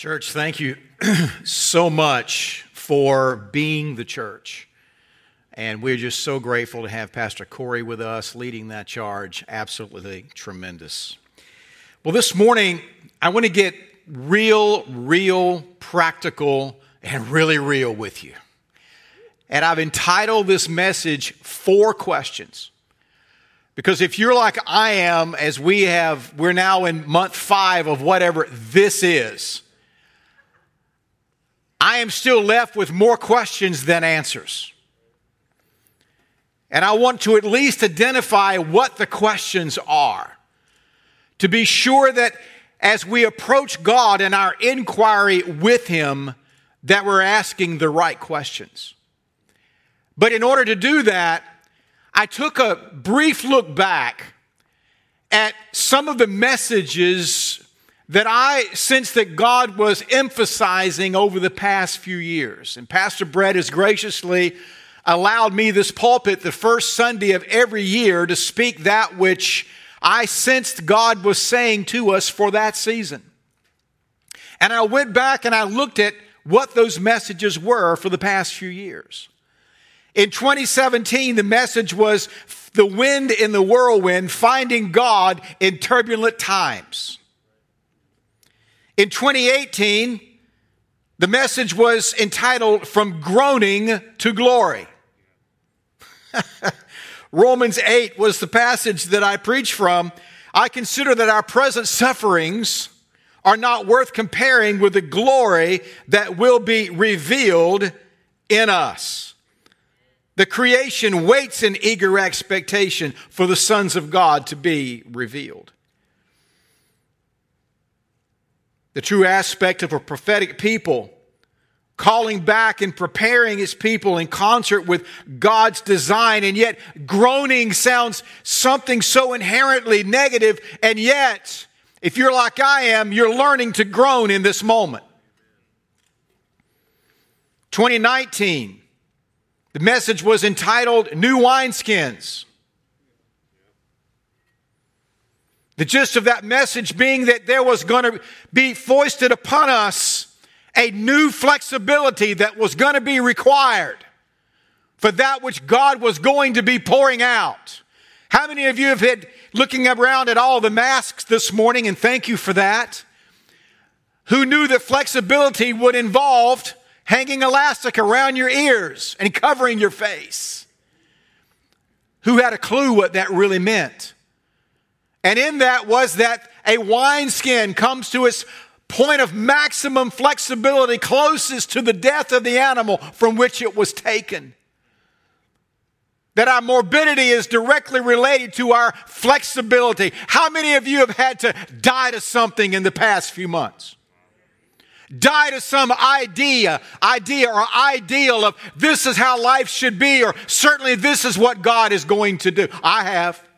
Church, thank you so much for being the church. And we're just so grateful to have Pastor Corey with us leading that charge. Absolutely tremendous. Well, this morning, I want to get real, real, practical, and really real with you. And I've entitled this message Four Questions. Because if you're like I am, as we have, we're now in month five of whatever this is. I am still left with more questions than answers. And I want to at least identify what the questions are to be sure that as we approach God in our inquiry with Him, that we're asking the right questions. But in order to do that, I took a brief look back at some of the messages that I sense that God was emphasizing over the past few years. And Pastor Brett has graciously allowed me this pulpit the first Sunday of every year to speak that which I sensed God was saying to us for that season. And I went back and I looked at what those messages were for the past few years. In 2017, the message was the wind in the whirlwind, finding God in turbulent times. In 2018, the message was entitled From Groaning to Glory. Romans 8 was the passage that I preached from. I consider that our present sufferings are not worth comparing with the glory that will be revealed in us. The creation waits in eager expectation for the sons of God to be revealed. The true aspect of a prophetic people, calling back and preparing his people in concert with God's design. And yet, groaning sounds something so inherently negative. And yet, if you're like I am, you're learning to groan in this moment. 2019, the message was entitled New Wineskins. The gist of that message being that there was going to be foisted upon us a new flexibility that was going to be required for that which God was going to be pouring out. How many of you have had looking around at all the masks this morning, and thank you for that, who knew that flexibility would involve hanging elastic around your ears and covering your face? Who had a clue what that really meant? And in that was that a wineskin comes to its point of maximum flexibility closest to the death of the animal from which it was taken. That our morbidity is directly related to our flexibility. How many of you have had to die to something in the past few months? Die to some idea, idea or ideal of this is how life should be, or certainly this is what God is going to do. I have.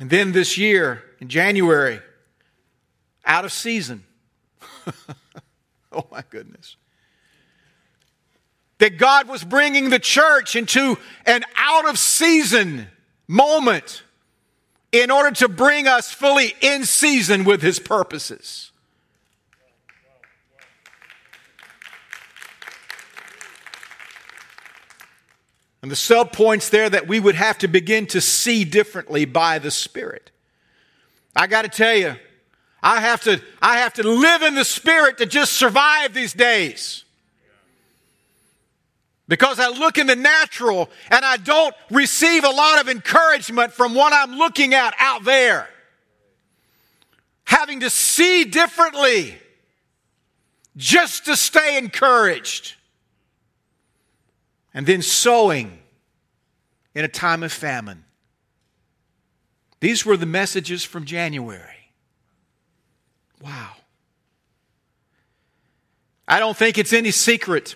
And then this year, in January, out of season. oh my goodness. That God was bringing the church into an out of season moment in order to bring us fully in season with his purposes. And the sub points there that we would have to begin to see differently by the Spirit. I got to tell you, I have to, I have to live in the Spirit to just survive these days. Because I look in the natural and I don't receive a lot of encouragement from what I'm looking at out there. Having to see differently just to stay encouraged and then sowing in a time of famine. These were the messages from January. Wow. I don't think it's any secret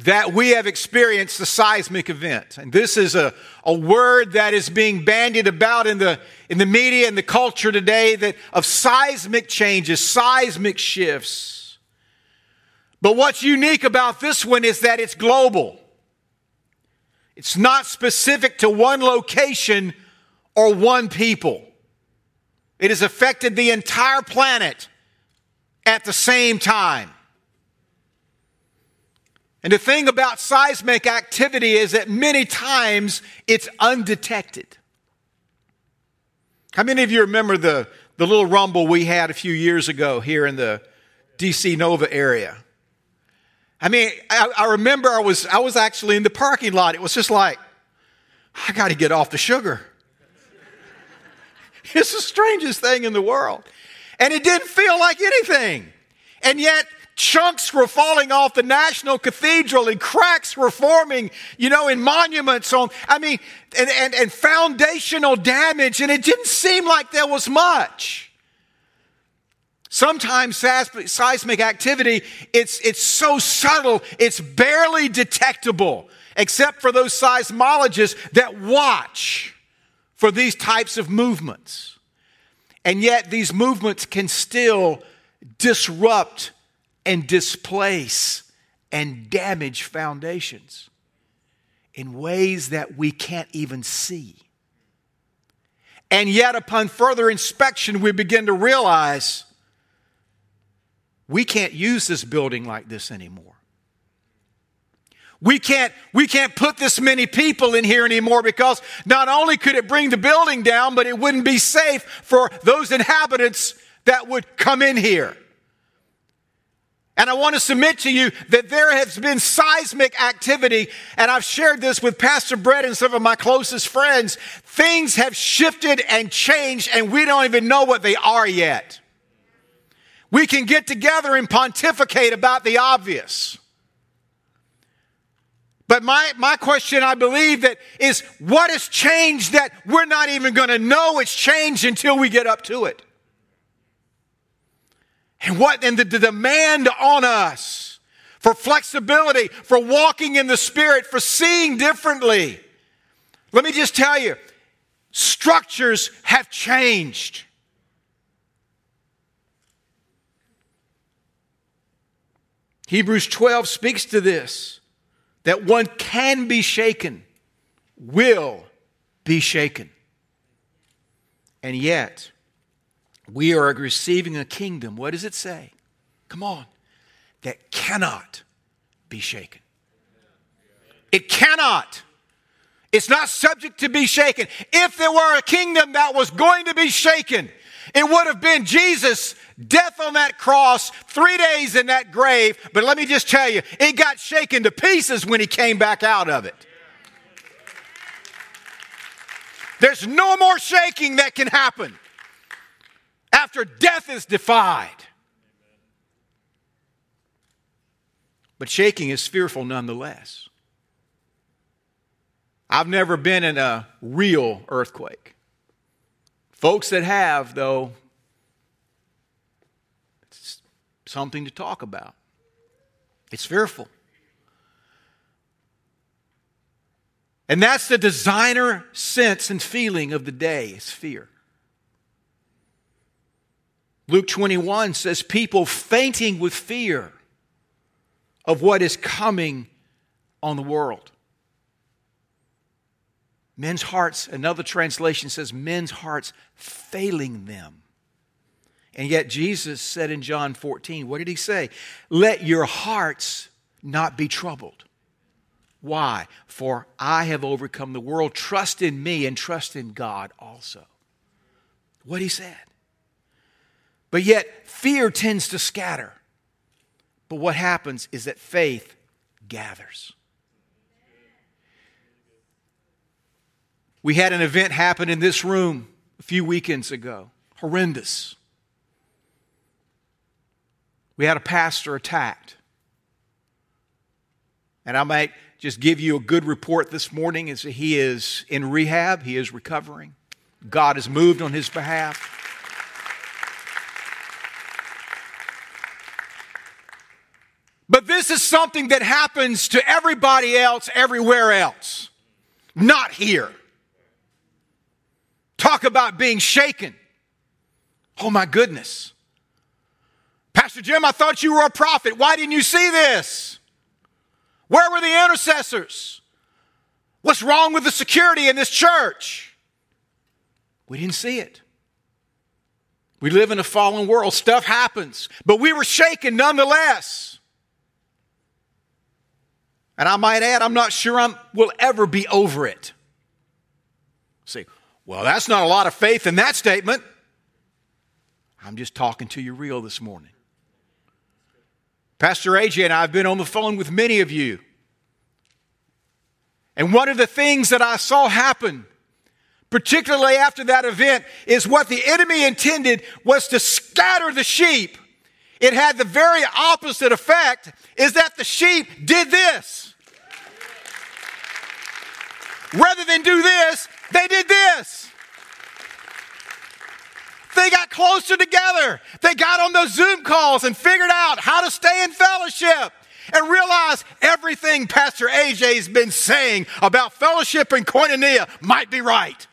that we have experienced the seismic event. And this is a, a word that is being bandied about in the, in the media and the culture today that of seismic changes, seismic shifts. But what's unique about this one is that it's global. It's not specific to one location or one people. It has affected the entire planet at the same time. And the thing about seismic activity is that many times it's undetected. How many of you remember the, the little rumble we had a few years ago here in the DC NoVA area? I mean, I, I remember I was, I was actually in the parking lot. It was just like, I got to get off the sugar. It's the strangest thing in the world. And it didn't feel like anything. And yet, chunks were falling off the National Cathedral and cracks were forming, you know, in monuments on, I mean, and, and, and foundational damage. And it didn't seem like there was much. Sometimes seismic activity, it's, it's so subtle, it's barely detectable, except for those seismologists that watch for these types of movements. And yet, these movements can still disrupt and displace and damage foundations in ways that we can't even see. And yet, upon further inspection, we begin to realize we can't use this building like this anymore. We can't, we can't put this many people in here anymore because not only could it bring the building down, but it wouldn't be safe for those inhabitants that would come in here. And I want to submit to you that there has been seismic activity, and I've shared this with Pastor Brett and some of my closest friends. Things have shifted and changed, and we don't even know what they are yet. We can get together and pontificate about the obvious. But my, my question, I believe, that is what has changed that we're not even going to know it's changed until we get up to it? And what, and the, the demand on us for flexibility, for walking in the Spirit, for seeing differently. Let me just tell you, structures have changed. Hebrews 12 speaks to this that one can be shaken, will be shaken. And yet, we are receiving a kingdom. What does it say? Come on. That cannot be shaken. It cannot. It's not subject to be shaken. If there were a kingdom that was going to be shaken, it would have been Jesus' death on that cross, three days in that grave. But let me just tell you, it got shaken to pieces when he came back out of it. There's no more shaking that can happen after death is defied. But shaking is fearful nonetheless. I've never been in a real earthquake. Folks that have, though, it's something to talk about. It's fearful. And that's the designer sense and feeling of the day is fear. Luke 21 says, People fainting with fear of what is coming on the world. Men's hearts, another translation says, men's hearts failing them. And yet Jesus said in John 14, what did he say? Let your hearts not be troubled. Why? For I have overcome the world. Trust in me and trust in God also. What he said. But yet, fear tends to scatter. But what happens is that faith gathers. We had an event happen in this room a few weekends ago. Horrendous. We had a pastor attacked. And I might just give you a good report this morning is that he is in rehab, he is recovering. God has moved on his behalf. But this is something that happens to everybody else everywhere else, not here. Talk about being shaken. Oh my goodness. Pastor Jim, I thought you were a prophet. Why didn't you see this? Where were the intercessors? What's wrong with the security in this church? We didn't see it. We live in a fallen world. Stuff happens. But we were shaken nonetheless. And I might add, I'm not sure I will ever be over it. See, well, that's not a lot of faith in that statement. I'm just talking to you real this morning. Pastor AJ and I have been on the phone with many of you. And one of the things that I saw happen particularly after that event, is what the enemy intended was to scatter the sheep. It had the very opposite effect, is that the sheep did this. Rather than do this, they did this. They got closer together. They got on those Zoom calls and figured out how to stay in fellowship and realize everything Pastor AJ's been saying about fellowship and koinonia might be right.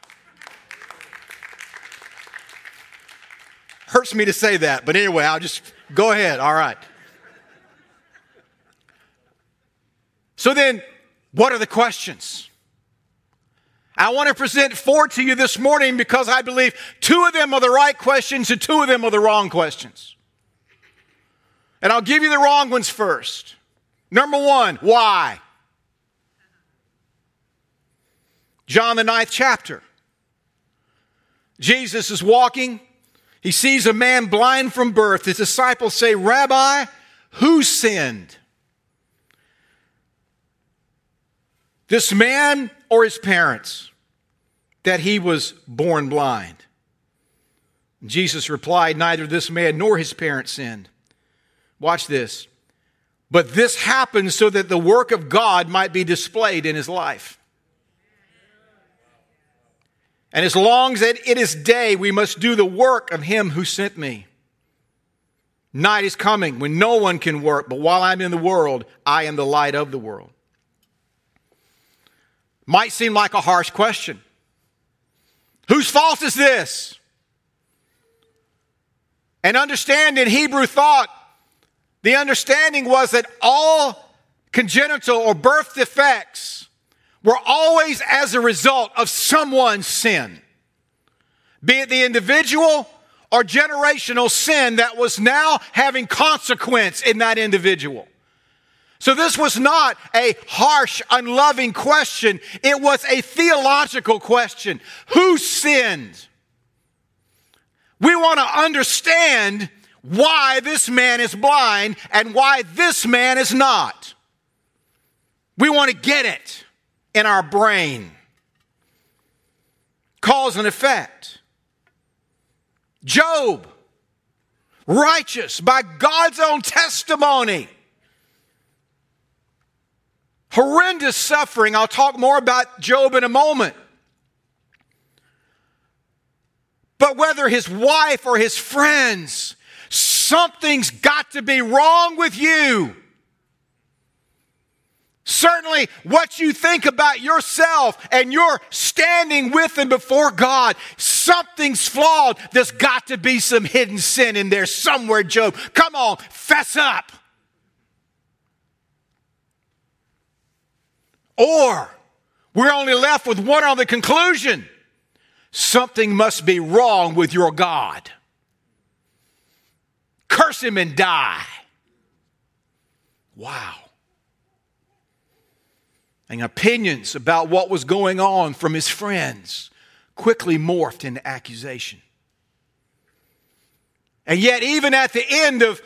Hurts me to say that, but anyway, I'll just go ahead. All right. So then, what are the questions? I want to present four to you this morning because I believe two of them are the right questions and two of them are the wrong questions. And I'll give you the wrong ones first. Number one, why? John, the ninth chapter. Jesus is walking he sees a man blind from birth. His disciples say, Rabbi, who sinned? This man or his parents that he was born blind? Jesus replied, Neither this man nor his parents sinned. Watch this. But this happened so that the work of God might be displayed in his life. And as long as it is day, we must do the work of him who sent me. Night is coming when no one can work, but while I'm in the world, I am the light of the world. Might seem like a harsh question. Whose fault is this? And understand in Hebrew thought, the understanding was that all congenital or birth defects were always as a result of someone's sin, be it the individual or generational sin that was now having consequence in that individual. So this was not a harsh, unloving question. It was a theological question. Who sinned? We want to understand why this man is blind and why this man is not. We want to get it in our brain. Cause and effect. Job, righteous by God's own testimony. Horrendous suffering. I'll talk more about Job in a moment. But whether his wife or his friends, something's got to be wrong with you. Certainly, what you think about yourself and your standing with and before God, something's flawed. There's got to be some hidden sin in there somewhere, Job. Come on, fess up. Or we're only left with one other conclusion something must be wrong with your God. Curse him and die. Wow and opinions about what was going on from his friends quickly morphed into accusation. And yet, even at the end of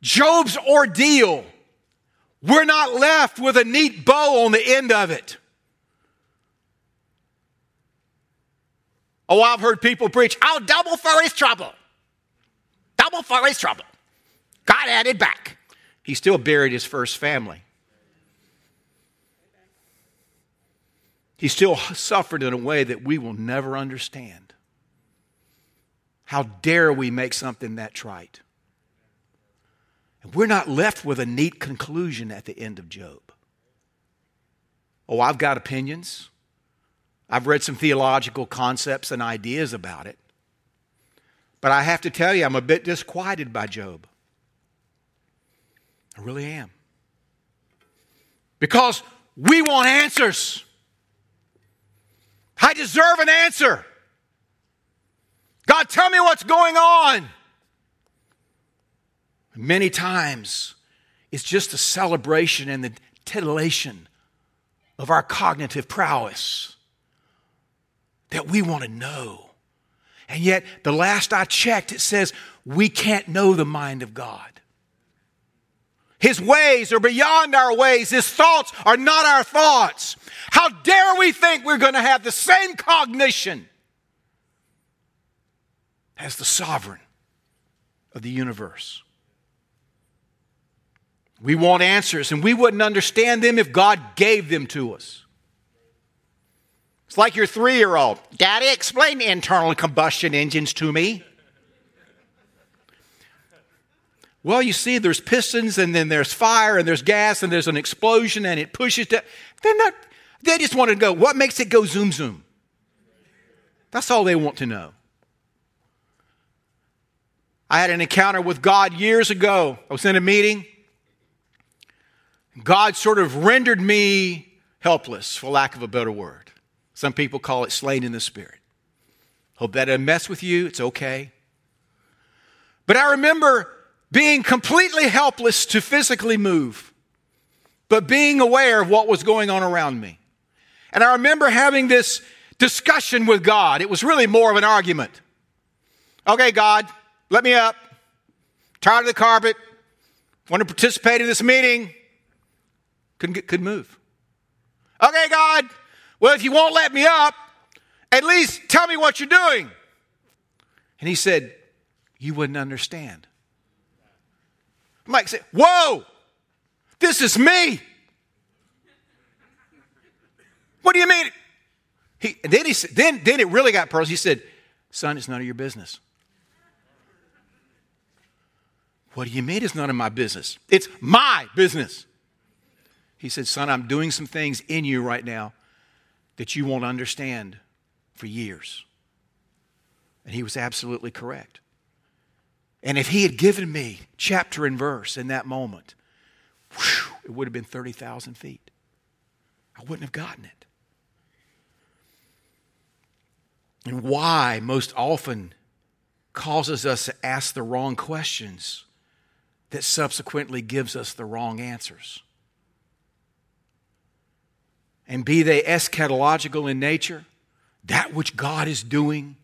Job's ordeal, we're not left with a neat bow on the end of it. Oh, I've heard people preach, I'll double for his trouble. Double for his trouble. God added back. He still buried his first family. He still suffered in a way that we will never understand. How dare we make something that trite? And we're not left with a neat conclusion at the end of Job. Oh, I've got opinions. I've read some theological concepts and ideas about it. But I have to tell you, I'm a bit disquieted by Job. I really am. Because we want answers. I deserve an answer. God, tell me what's going on. Many times, it's just a celebration and the titillation of our cognitive prowess that we want to know. And yet, the last I checked, it says we can't know the mind of God. His ways are beyond our ways. His thoughts are not our thoughts. How dare we think we're going to have the same cognition as the sovereign of the universe? We want answers, and we wouldn't understand them if God gave them to us. It's like your three year old Daddy, explain internal combustion engines to me. Well, you see, there's pistons, and then there's fire, and there's gas, and there's an explosion, and it pushes to. They're not, they just want to go, what makes it go zoom zoom? That's all they want to know. I had an encounter with God years ago. I was in a meeting. God sort of rendered me helpless, for lack of a better word. Some people call it slain in the spirit. Hope that didn't mess with you. It's okay. But I remember being completely helpless to physically move, but being aware of what was going on around me. And I remember having this discussion with God. It was really more of an argument. Okay, God, let me up. Tired of the carpet. Want to participate in this meeting. Couldn't, get, couldn't move. Okay, God, well, if you won't let me up, at least tell me what you're doing. And he said, You wouldn't understand. Mike said, Whoa, this is me. What do you mean? He, and then, he, then, then it really got personal. He said, Son, it's none of your business. What do you mean it's none of my business? It's my business. He said, Son, I'm doing some things in you right now that you won't understand for years. And he was absolutely correct. And if he had given me chapter and verse in that moment, whew, it would have been 30,000 feet. I wouldn't have gotten it. And why most often causes us to ask the wrong questions that subsequently gives us the wrong answers. And be they eschatological in nature, that which God is doing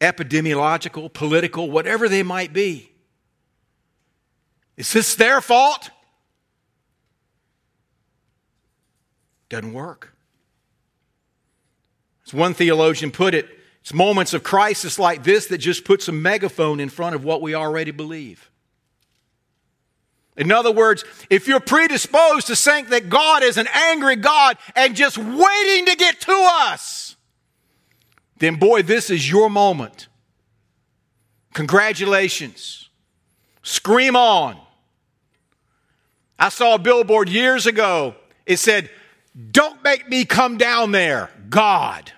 epidemiological, political, whatever they might be. Is this their fault? Doesn't work. As one theologian put it, it's moments of crisis like this that just puts a megaphone in front of what we already believe. In other words, if you're predisposed to think that God is an angry God and just waiting to get to us, then boy, this is your moment. Congratulations. Scream on. I saw a billboard years ago. It said, Don't make me come down there, God.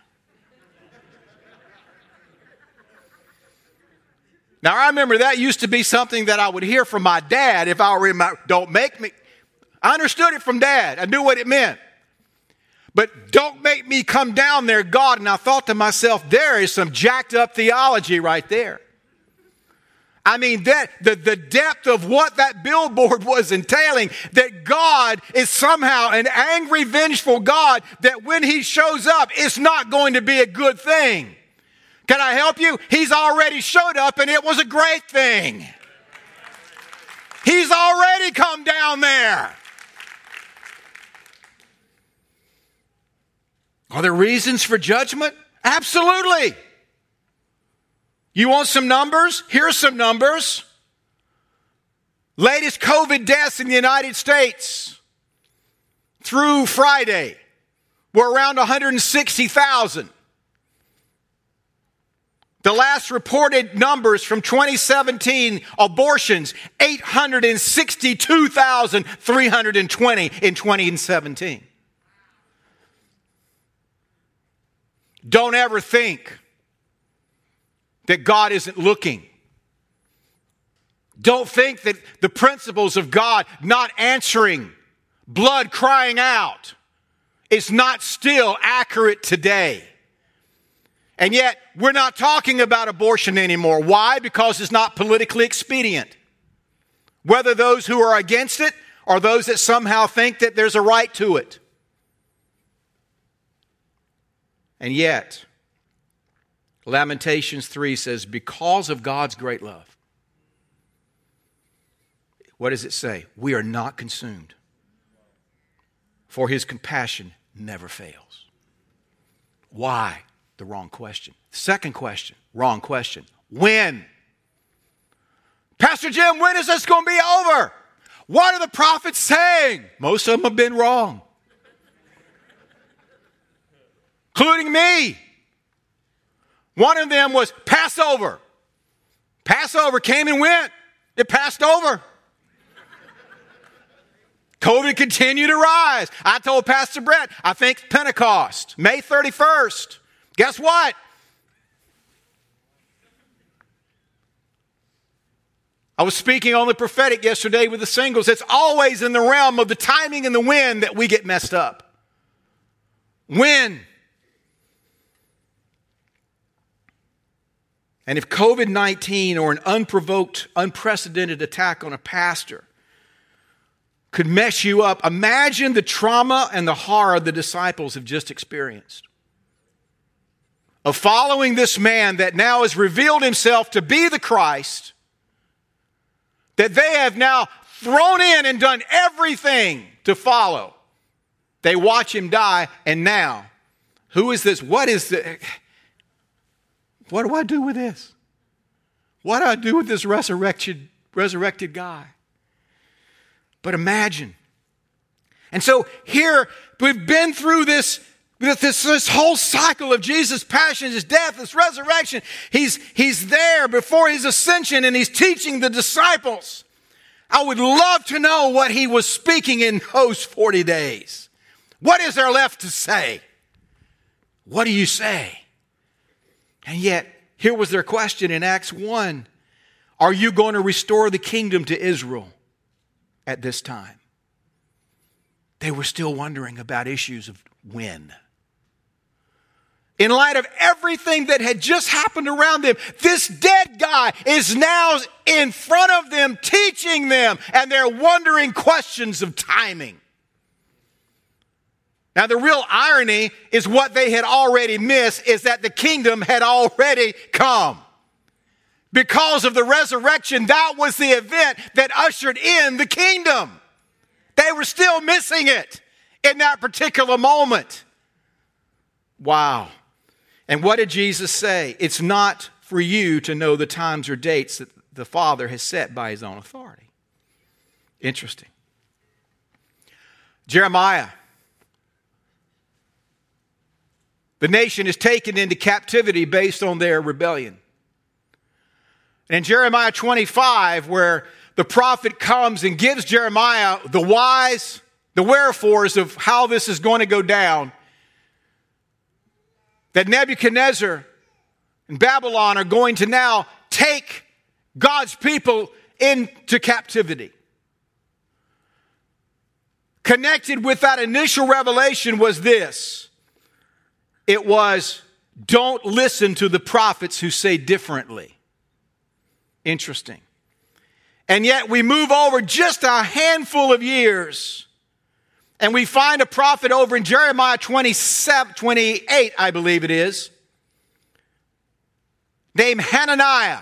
Now, I remember that used to be something that I would hear from my dad if I were in my, don't make me. I understood it from dad. I knew what it meant. But don't make me come down there, God. And I thought to myself, there is some jacked up theology right there. I mean, that the, the depth of what that billboard was entailing, that God is somehow an angry, vengeful God, that when He shows up, it's not going to be a good thing. Can I help you? He's already showed up and it was a great thing. He's already come down there. Are there reasons for judgment? Absolutely. You want some numbers? Here's some numbers. Latest COVID deaths in the United States through Friday were around 160,000. The last reported numbers from 2017 abortions, 862,320 in 2017. Don't ever think that God isn't looking. Don't think that the principles of God not answering, blood crying out, is not still accurate today. And yet, we're not talking about abortion anymore. Why? Because it's not politically expedient. Whether those who are against it or those that somehow think that there's a right to it. And yet, Lamentations 3 says, because of God's great love, what does it say? We are not consumed, for his compassion never fails. Why? The wrong question. Second question, wrong question. When? Pastor Jim, when is this going to be over? What are the prophets saying? Most of them have been wrong, including me. One of them was Passover. Passover came and went, it passed over. COVID continued to rise. I told Pastor Brett, I think Pentecost, May 31st. Guess what? I was speaking on the prophetic yesterday with the singles. It's always in the realm of the timing and the when that we get messed up. When? And if COVID 19 or an unprovoked, unprecedented attack on a pastor could mess you up, imagine the trauma and the horror the disciples have just experienced. Of following this man that now has revealed himself to be the Christ, that they have now thrown in and done everything to follow. They watch him die, and now, who is this? What is the. What do I do with this? What do I do with this resurrected, resurrected guy? But imagine. And so here we've been through this, this, this whole cycle of Jesus' passion, his death, his resurrection. He's, he's there before his ascension and he's teaching the disciples. I would love to know what he was speaking in those 40 days. What is there left to say? What do you say? And yet, here was their question in Acts 1 Are you going to restore the kingdom to Israel at this time? They were still wondering about issues of when. In light of everything that had just happened around them, this dead guy is now in front of them teaching them, and they're wondering questions of timing. Now, the real irony is what they had already missed is that the kingdom had already come. Because of the resurrection, that was the event that ushered in the kingdom. They were still missing it in that particular moment. Wow. And what did Jesus say? It's not for you to know the times or dates that the Father has set by his own authority. Interesting. Jeremiah The nation is taken into captivity based on their rebellion. And in Jeremiah 25, where the prophet comes and gives Jeremiah the whys, the wherefores of how this is going to go down, that Nebuchadnezzar and Babylon are going to now take God's people into captivity. Connected with that initial revelation was this it was don't listen to the prophets who say differently. Interesting. And yet we move over just a handful of years and we find a prophet over in Jeremiah 27, 28, I believe it is, named Hananiah.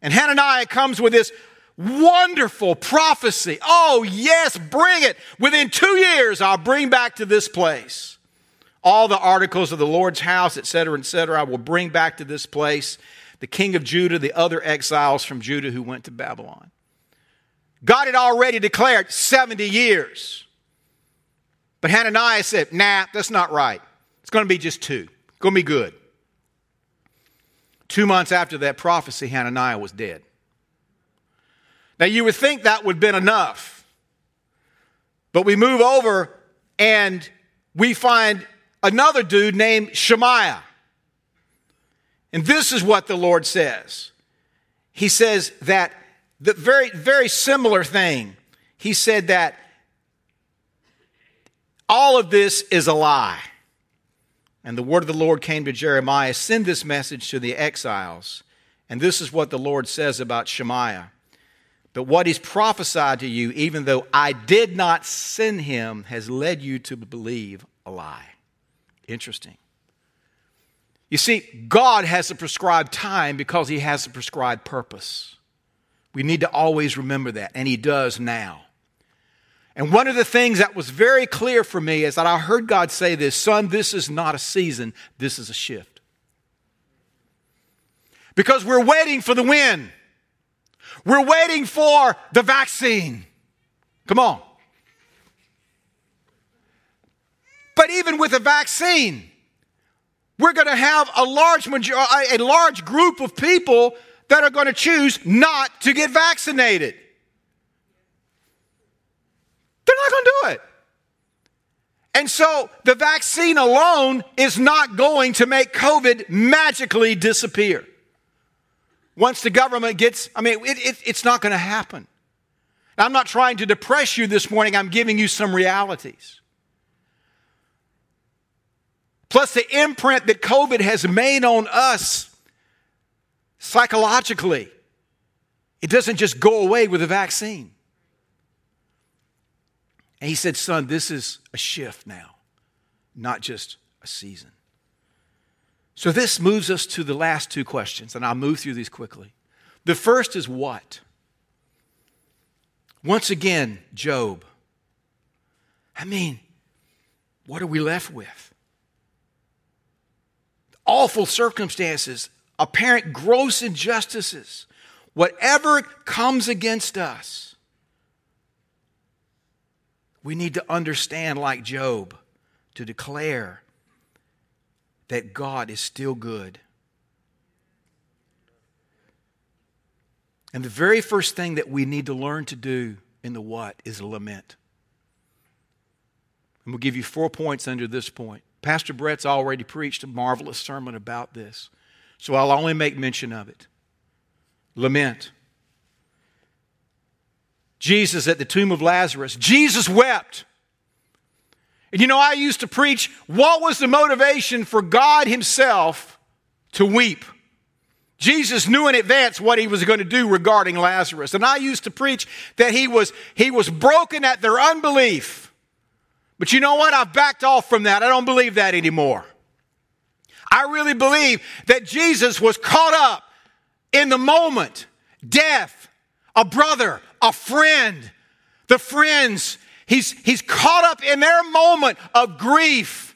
And Hananiah comes with this wonderful prophecy. Oh, yes, bring it. Within two years, I'll bring back to this place all the articles of the Lord's house, etc., etc., I will bring back to this place the king of Judah, the other exiles from Judah who went to Babylon. God had already declared 70 years. But Hananiah said, nah, that's not right. It's going to be just two. It's going to be good. Two months after that prophecy, Hananiah was dead. Now, you would think that would have been enough. But we move over and we find another dude named Shemaiah. And this is what the Lord says. He says that the very, very similar thing. He said that all of this is a lie. And the word of the Lord came to Jeremiah Send this message to the exiles. And this is what the Lord says about Shemaiah. But what he's prophesied to you, even though I did not send him, has led you to believe a lie. Interesting. You see, God has a prescribed time because he has a prescribed purpose. We need to always remember that, and he does now. And one of the things that was very clear for me is that I heard God say this Son, this is not a season, this is a shift. Because we're waiting for the win, we're waiting for the vaccine. Come on. But even with a vaccine, we're going to have a large, major- a large group of people that are going to choose not to get vaccinated. They're not going to do it. And so the vaccine alone is not going to make COVID magically disappear. Once the government gets, I mean, it, it, it's not going to happen. I'm not trying to depress you this morning, I'm giving you some realities. Plus, the imprint that COVID has made on us psychologically, it doesn't just go away with a vaccine. And he said, Son, this is a shift now, not just a season. So this moves us to the last two questions, and I'll move through these quickly. The first is what? Once again, Job. I mean, what are we left with? Awful circumstances, apparent gross injustices, whatever comes against us we need to understand, like Job, to declare that God is still good. And the very first thing that we need to learn to do in the what is lament. And we'll give you four points under this point. Pastor Brett's already preached a marvelous sermon about this, so I'll only make mention of it. Lament. Jesus at the tomb of Lazarus. Jesus wept. And you know, I used to preach what was the motivation for God Himself to weep? Jesus knew in advance what he was going to do regarding Lazarus. And I used to preach that he was, he was broken at their unbelief. But you know what? I've backed off from that. I don't believe that anymore. I really believe that Jesus was caught up in the moment, death, a brother, a friend. The friends, he's, he's caught up in their moment of grief.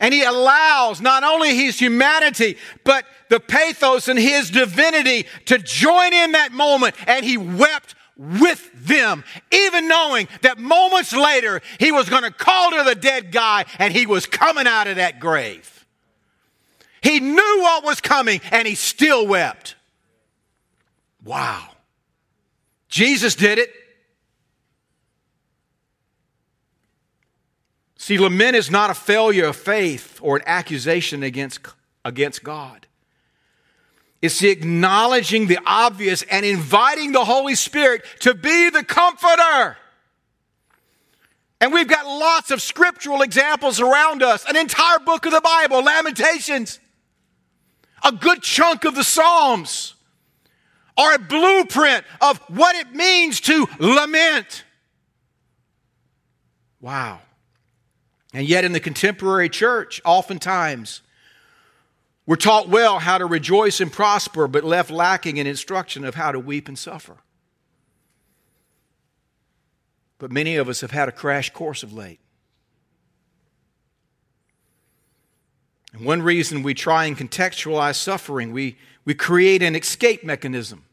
And he allows not only his humanity, but the pathos and his divinity to join in that moment. And he wept with them, even knowing that moments later he was going to call to the dead guy and he was coming out of that grave. He knew what was coming and he still wept. Wow. Jesus did it. See, lament is not a failure of faith or an accusation against, against God. It's the acknowledging the obvious and inviting the Holy Spirit to be the comforter. And we've got lots of scriptural examples around us, an entire book of the Bible, Lamentations, a good chunk of the Psalms are a blueprint of what it means to lament. Wow. And yet, in the contemporary church, oftentimes, we're taught well how to rejoice and prosper, but left lacking in instruction of how to weep and suffer. But many of us have had a crash course of late. And one reason we try and contextualize suffering, we, we create an escape mechanism.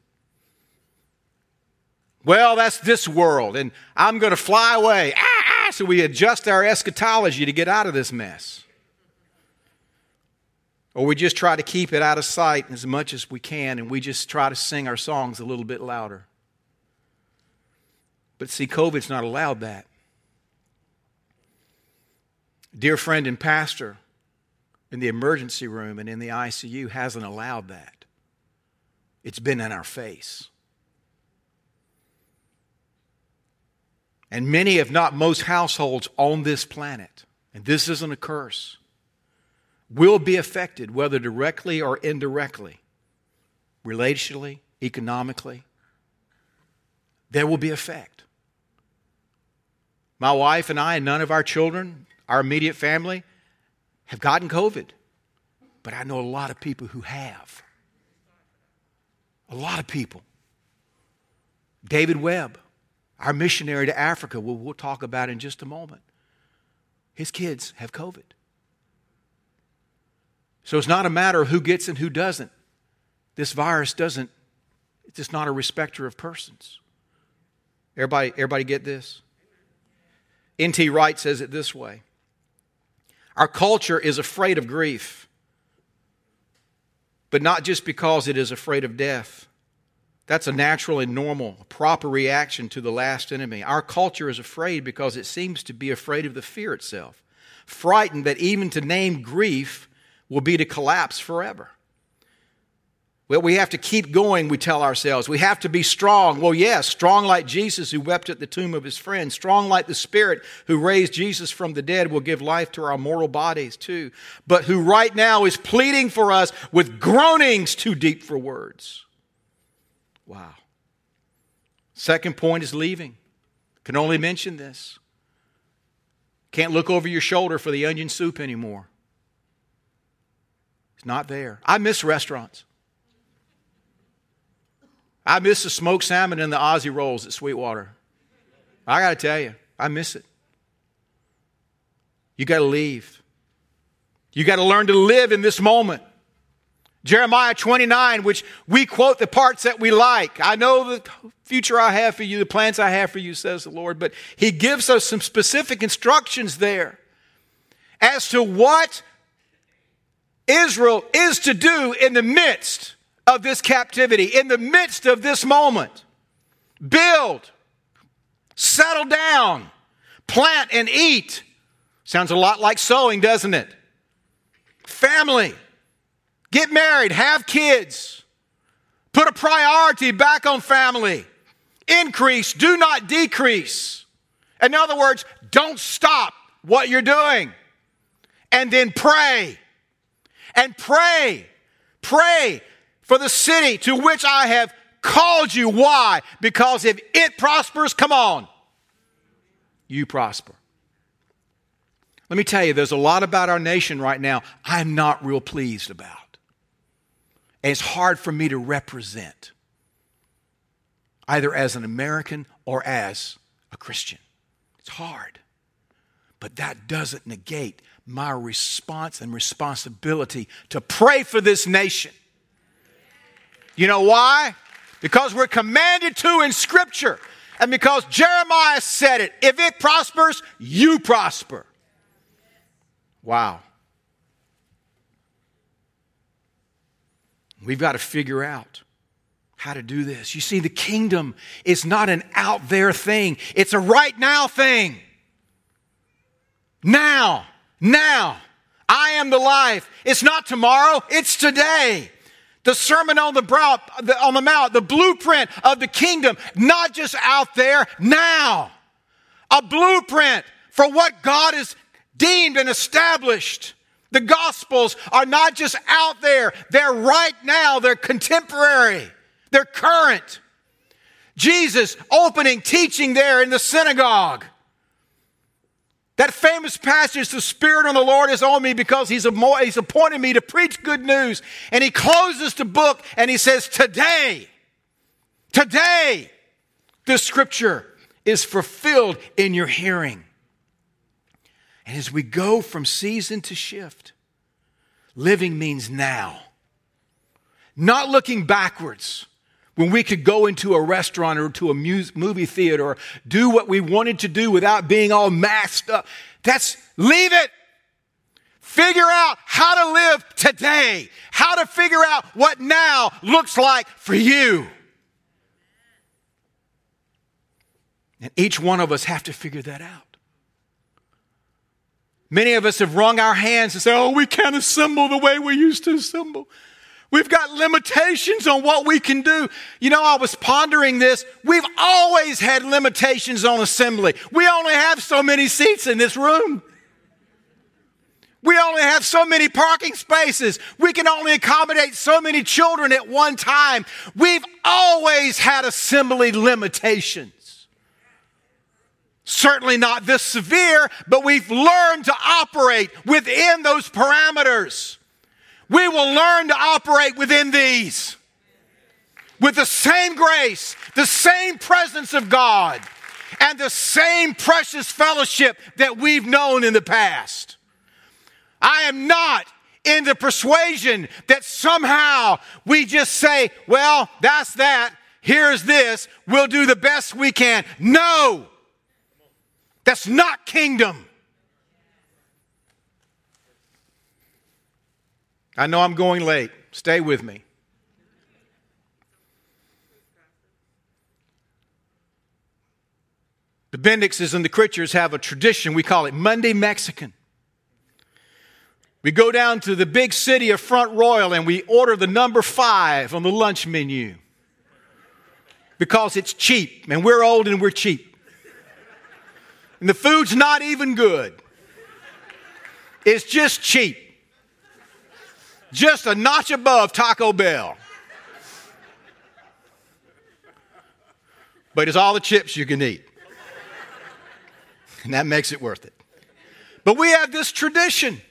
Well, that's this world, and I'm going to fly away. Ah, ah, so we adjust our eschatology to get out of this mess. Or we just try to keep it out of sight as much as we can, and we just try to sing our songs a little bit louder. But see, COVID's not allowed that. Dear friend and pastor in the emergency room and in the ICU hasn't allowed that. It's been in our face. And many, if not most, households on this planet, and this isn't a curse, will be affected, whether directly or indirectly, relationally, economically. There will be effect. My wife and I, and none of our children, our immediate family, have gotten COVID. But I know a lot of people who have. A lot of people. David Webb, our missionary to Africa, we'll, we'll talk about in just a moment. His kids have COVID. So it's not a matter of who gets and who doesn't. This virus doesn't, it's just not a respecter of persons. Everybody, everybody get this? N.T. Wright says it this way Our culture is afraid of grief, but not just because it is afraid of death. That's a natural and normal, proper reaction to the last enemy. Our culture is afraid because it seems to be afraid of the fear itself, frightened that even to name grief will be to collapse forever. Well, we have to keep going, we tell ourselves. We have to be strong. Well, yes, strong like Jesus who wept at the tomb of his friend, strong like the Spirit who raised Jesus from the dead will give life to our mortal bodies too, but who right now is pleading for us with groanings too deep for words. Wow. Second point is leaving. Can only mention this. Can't look over your shoulder for the onion soup anymore. It's not there. I miss restaurants. I miss the smoked salmon and the Aussie rolls at Sweetwater. I got to tell you, I miss it. You got to leave. You got to learn to live in this moment. Jeremiah 29, which we quote the parts that we like. I know the future I have for you, the plans I have for you, says the Lord, but He gives us some specific instructions there as to what Israel is to do in the midst of this captivity, in the midst of this moment. Build, settle down, plant and eat. Sounds a lot like sowing, doesn't it? Family, get married, have kids, put a priority back on family, increase, do not decrease. In other words, don't stop what you're doing. And then pray. And pray. Pray for the city to which I have called you. Why? Because if it prospers, come on, you prosper. Let me tell you, there's a lot about our nation right now I'm not real pleased about. And it's hard for me to represent, either as an American or as a Christian. It's hard. But that doesn't negate my response and responsibility to pray for this nation you know why? Because we're commanded to in Scripture. And because Jeremiah said it, if it prospers, you prosper. Wow. We've got to figure out how to do this. You see, the kingdom is not an out there thing, it's a right now thing. Now, now. I am the life. It's not tomorrow, it's today the Sermon on the, brow, on the Mount, the blueprint of the kingdom, not just out there, now. A blueprint for what God has deemed and established. The Gospels are not just out there, they're right now, they're contemporary, they're current. Jesus opening, teaching there in the synagogue. That famous passage, the Spirit of the Lord is on me because he's, he's appointed me to preach good news. And he closes the book and he says, Today, today, this scripture is fulfilled in your hearing. And as we go from season to shift, living means now. Not looking backwards, when we could go into a restaurant or to a movie theater or do what we wanted to do without being all masked up. That's leave it. Figure out how to live today, how to figure out what now looks like for you. And each one of us have to figure that out. Many of us have wrung our hands and said, Oh, we can't assemble the way we used to assemble. We've got limitations on what we can do. You know, I was pondering this. We've always had limitations on assembly. We only have so many seats in this room. We only have so many parking spaces. We can only accommodate so many children at one time. We've always had assembly limitations. Certainly not this severe, but we've learned to operate within those parameters. We will learn to operate within these with the same grace, the same presence of God, and the same precious fellowship that we've known in the past. I am not in the persuasion that somehow we just say, well, that's that, here's this, we'll do the best we can. No, that's not kingdom. I know I'm going late. Stay with me. The Bendixes and the Critchers have a tradition. We call it Monday Mexican. We go down to the big city of Front Royal and we order the number five on the lunch menu because it's cheap and we're old and we're cheap. And the food's not even good, it's just cheap. Just a notch above Taco Bell. But it's all the chips you can eat. And that makes it worth it. But we have this tradition.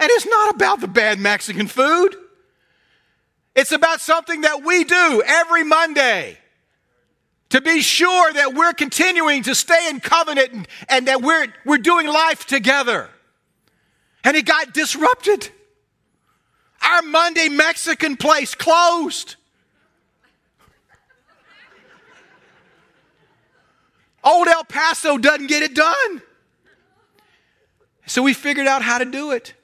And it's not about the bad Mexican food. It's about something that we do every Monday to be sure that we're continuing to stay in covenant and, and, that we're, we're doing life together. And it got disrupted. Our Monday Mexican place closed. Old El Paso doesn't get it done. So we figured out how to do it.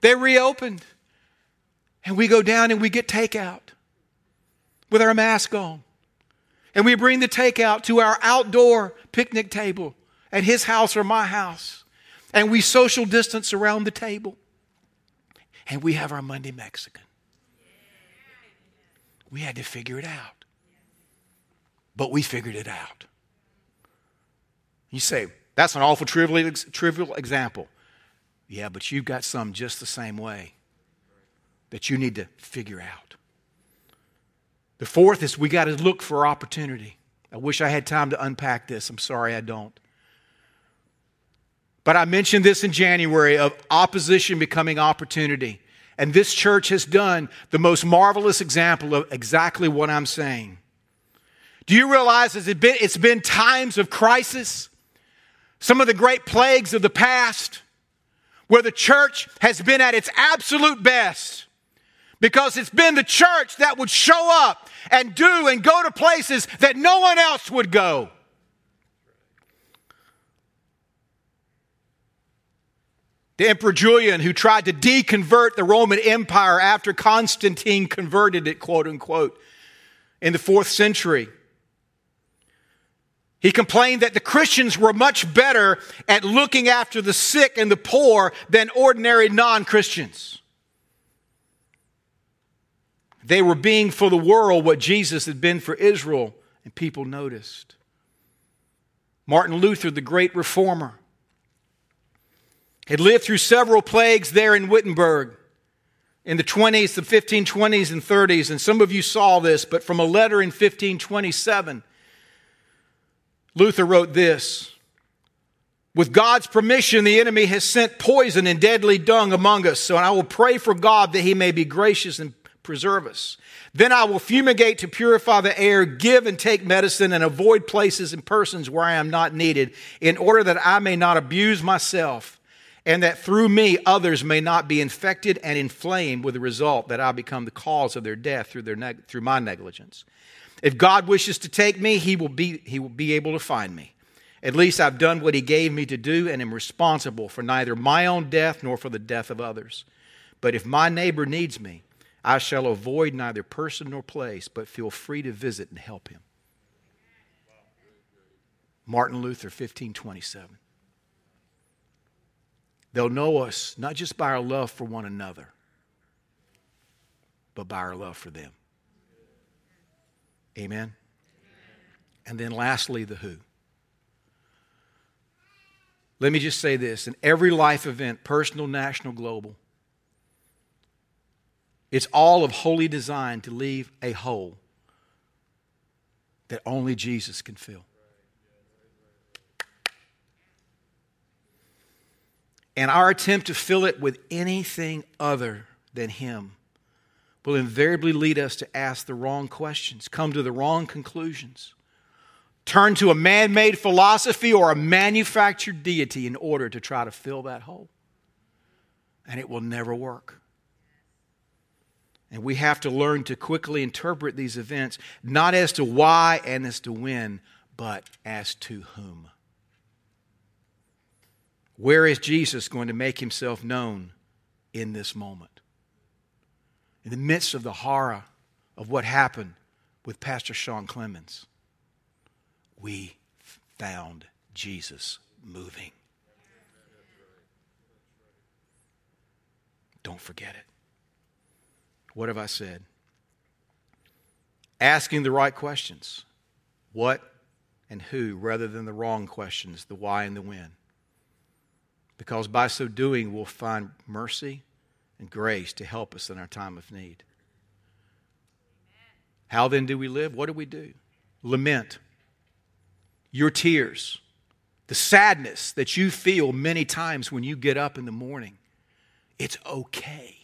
They reopened. And we go down and we get takeout with our mask on. And we bring the takeout to our outdoor picnic table at his house or my house. And we social distance around the table. And we have our Monday Mexican. We had to figure it out. But we figured it out. You say, that's an awful trivial, trivial example. Yeah, but you've got some just the same way that you need to figure out. The fourth is we got to look for opportunity. I wish I had time to unpack this. I'm sorry I don't. But I mentioned this in January of opposition becoming opportunity. And this church has done the most marvelous example of exactly what I'm saying. Do you realize it's been, it's been times of crisis? some of the great plagues of the past where the church has been at its absolute best because it's been the church that would show up and do and go to places that no one else would go. The Emperor Julian, who tried to deconvert the Roman Empire after Constantine converted it, quote unquote, in the fourth century. He complained that the Christians were much better at looking after the sick and the poor than ordinary non Christians. They were being for the world what Jesus had been for Israel, and people noticed. Martin Luther, the great reformer, had lived through several plagues there in Wittenberg in the 20s, the 1520s, and 30s. And some of you saw this, but from a letter in 1527, Luther wrote this With God's permission, the enemy has sent poison and deadly dung among us, so I will pray for God that he may be gracious and preserve us. Then I will fumigate to purify the air, give and take medicine, and avoid places and persons where I am not needed, in order that I may not abuse myself, and that through me others may not be infected and inflamed, with the result that I become the cause of their death through, their neg- through my negligence. If God wishes to take me, he will, be, he will be able to find me. At least I've done what he gave me to do and am responsible for neither my own death nor for the death of others. But if my neighbor needs me, I shall avoid neither person nor place, but feel free to visit and help him. Martin Luther, 1527. They'll know us not just by our love for one another, but by our love for them. Amen? And then lastly, the who. Let me just say this in every life event, personal, national, global, it's all of holy design to leave a hole that only Jesus can fill. And our attempt to fill it with anything other than Him will invariably lead us to ask the wrong questions, come to the wrong conclusions, turn to a man made philosophy or a manufactured deity in order to try to fill that hole. And it will never work. And we have to learn to quickly interpret these events, not as to why and as to when, but as to whom. Where is Jesus going to make himself known in this moment? In the midst of the horror of what happened with Pastor Sean Clemens, we found Jesus moving. Don't forget it. What have I said? Asking the right questions what and who, rather than the wrong questions the why and the when. Because by so doing, we'll find mercy and grace to help us in our time of need. How then do we live? What do we do? Lament. Your tears, the sadness that you feel many times when you get up in the morning, it's okay.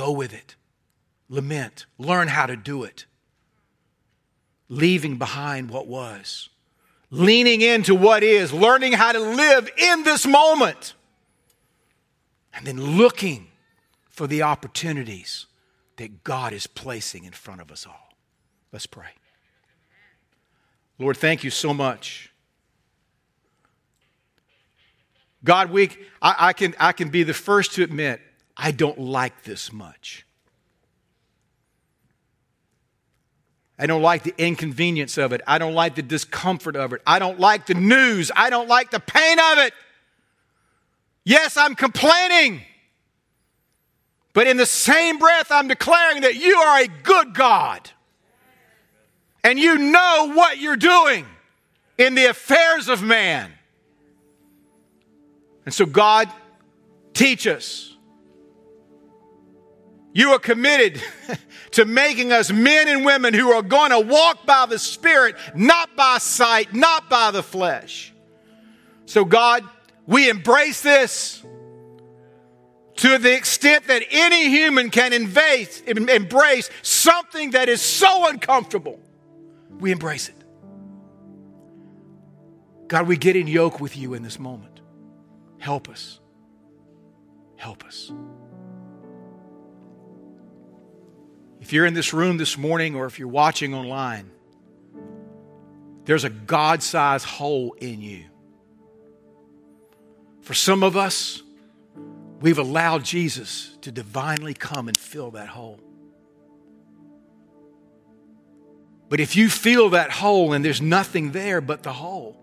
Go with it. Lament. Learn how to do it. Leaving behind what was. Leaning into what is. Learning how to live in this moment. And then looking for the opportunities that God is placing in front of us all. Let's pray. Lord, thank you so much. God, we, I, I, can, I can be the first to admit I don't like this much. I don't like the inconvenience of it. I don't like the discomfort of it. I don't like the news. I don't like the pain of it. Yes, I'm complaining. But in the same breath, I'm declaring that you are a good God. And you know what you're doing in the affairs of man. And so, God, teach us you are committed to making us men and women who are going to walk by the Spirit, not by sight, not by the flesh. So, God, we embrace this to the extent that any human can embrace, something that is so uncomfortable. We embrace it. God, we get in yoke with you in this moment. Help us. Help us. If you're in this room this morning or if you're watching online, there's a God sized hole in you. For some of us, we've allowed Jesus to divinely come and fill that hole. But if you feel that hole and there's nothing there but the hole,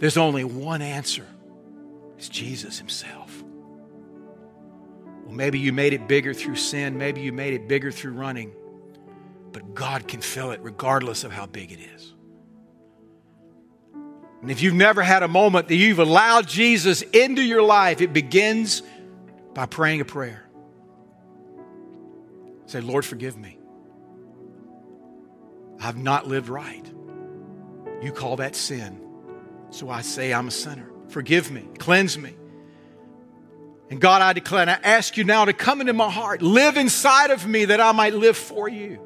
there's only one answer it's Jesus Himself. Well, maybe you made it bigger through sin, maybe you made it bigger through running, but God can fill it regardless of how big it is. And if you've never had a moment that you've allowed Jesus into your life, it begins by praying a prayer. Say, Lord, forgive me. I've not lived right. You call that sin. So I say I'm a sinner. Forgive me. Cleanse me. And God, I declare, and I ask you now to come into my heart, live inside of me that I might live for you.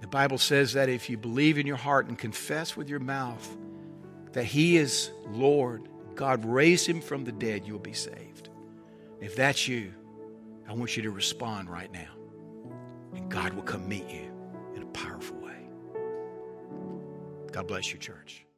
The Bible says that if you believe in your heart and confess with your mouth that He is Lord, God raised Him from the dead, you'll be saved. If that's you, I want you to respond right now. And God will come meet you in a powerful way. God bless you, church.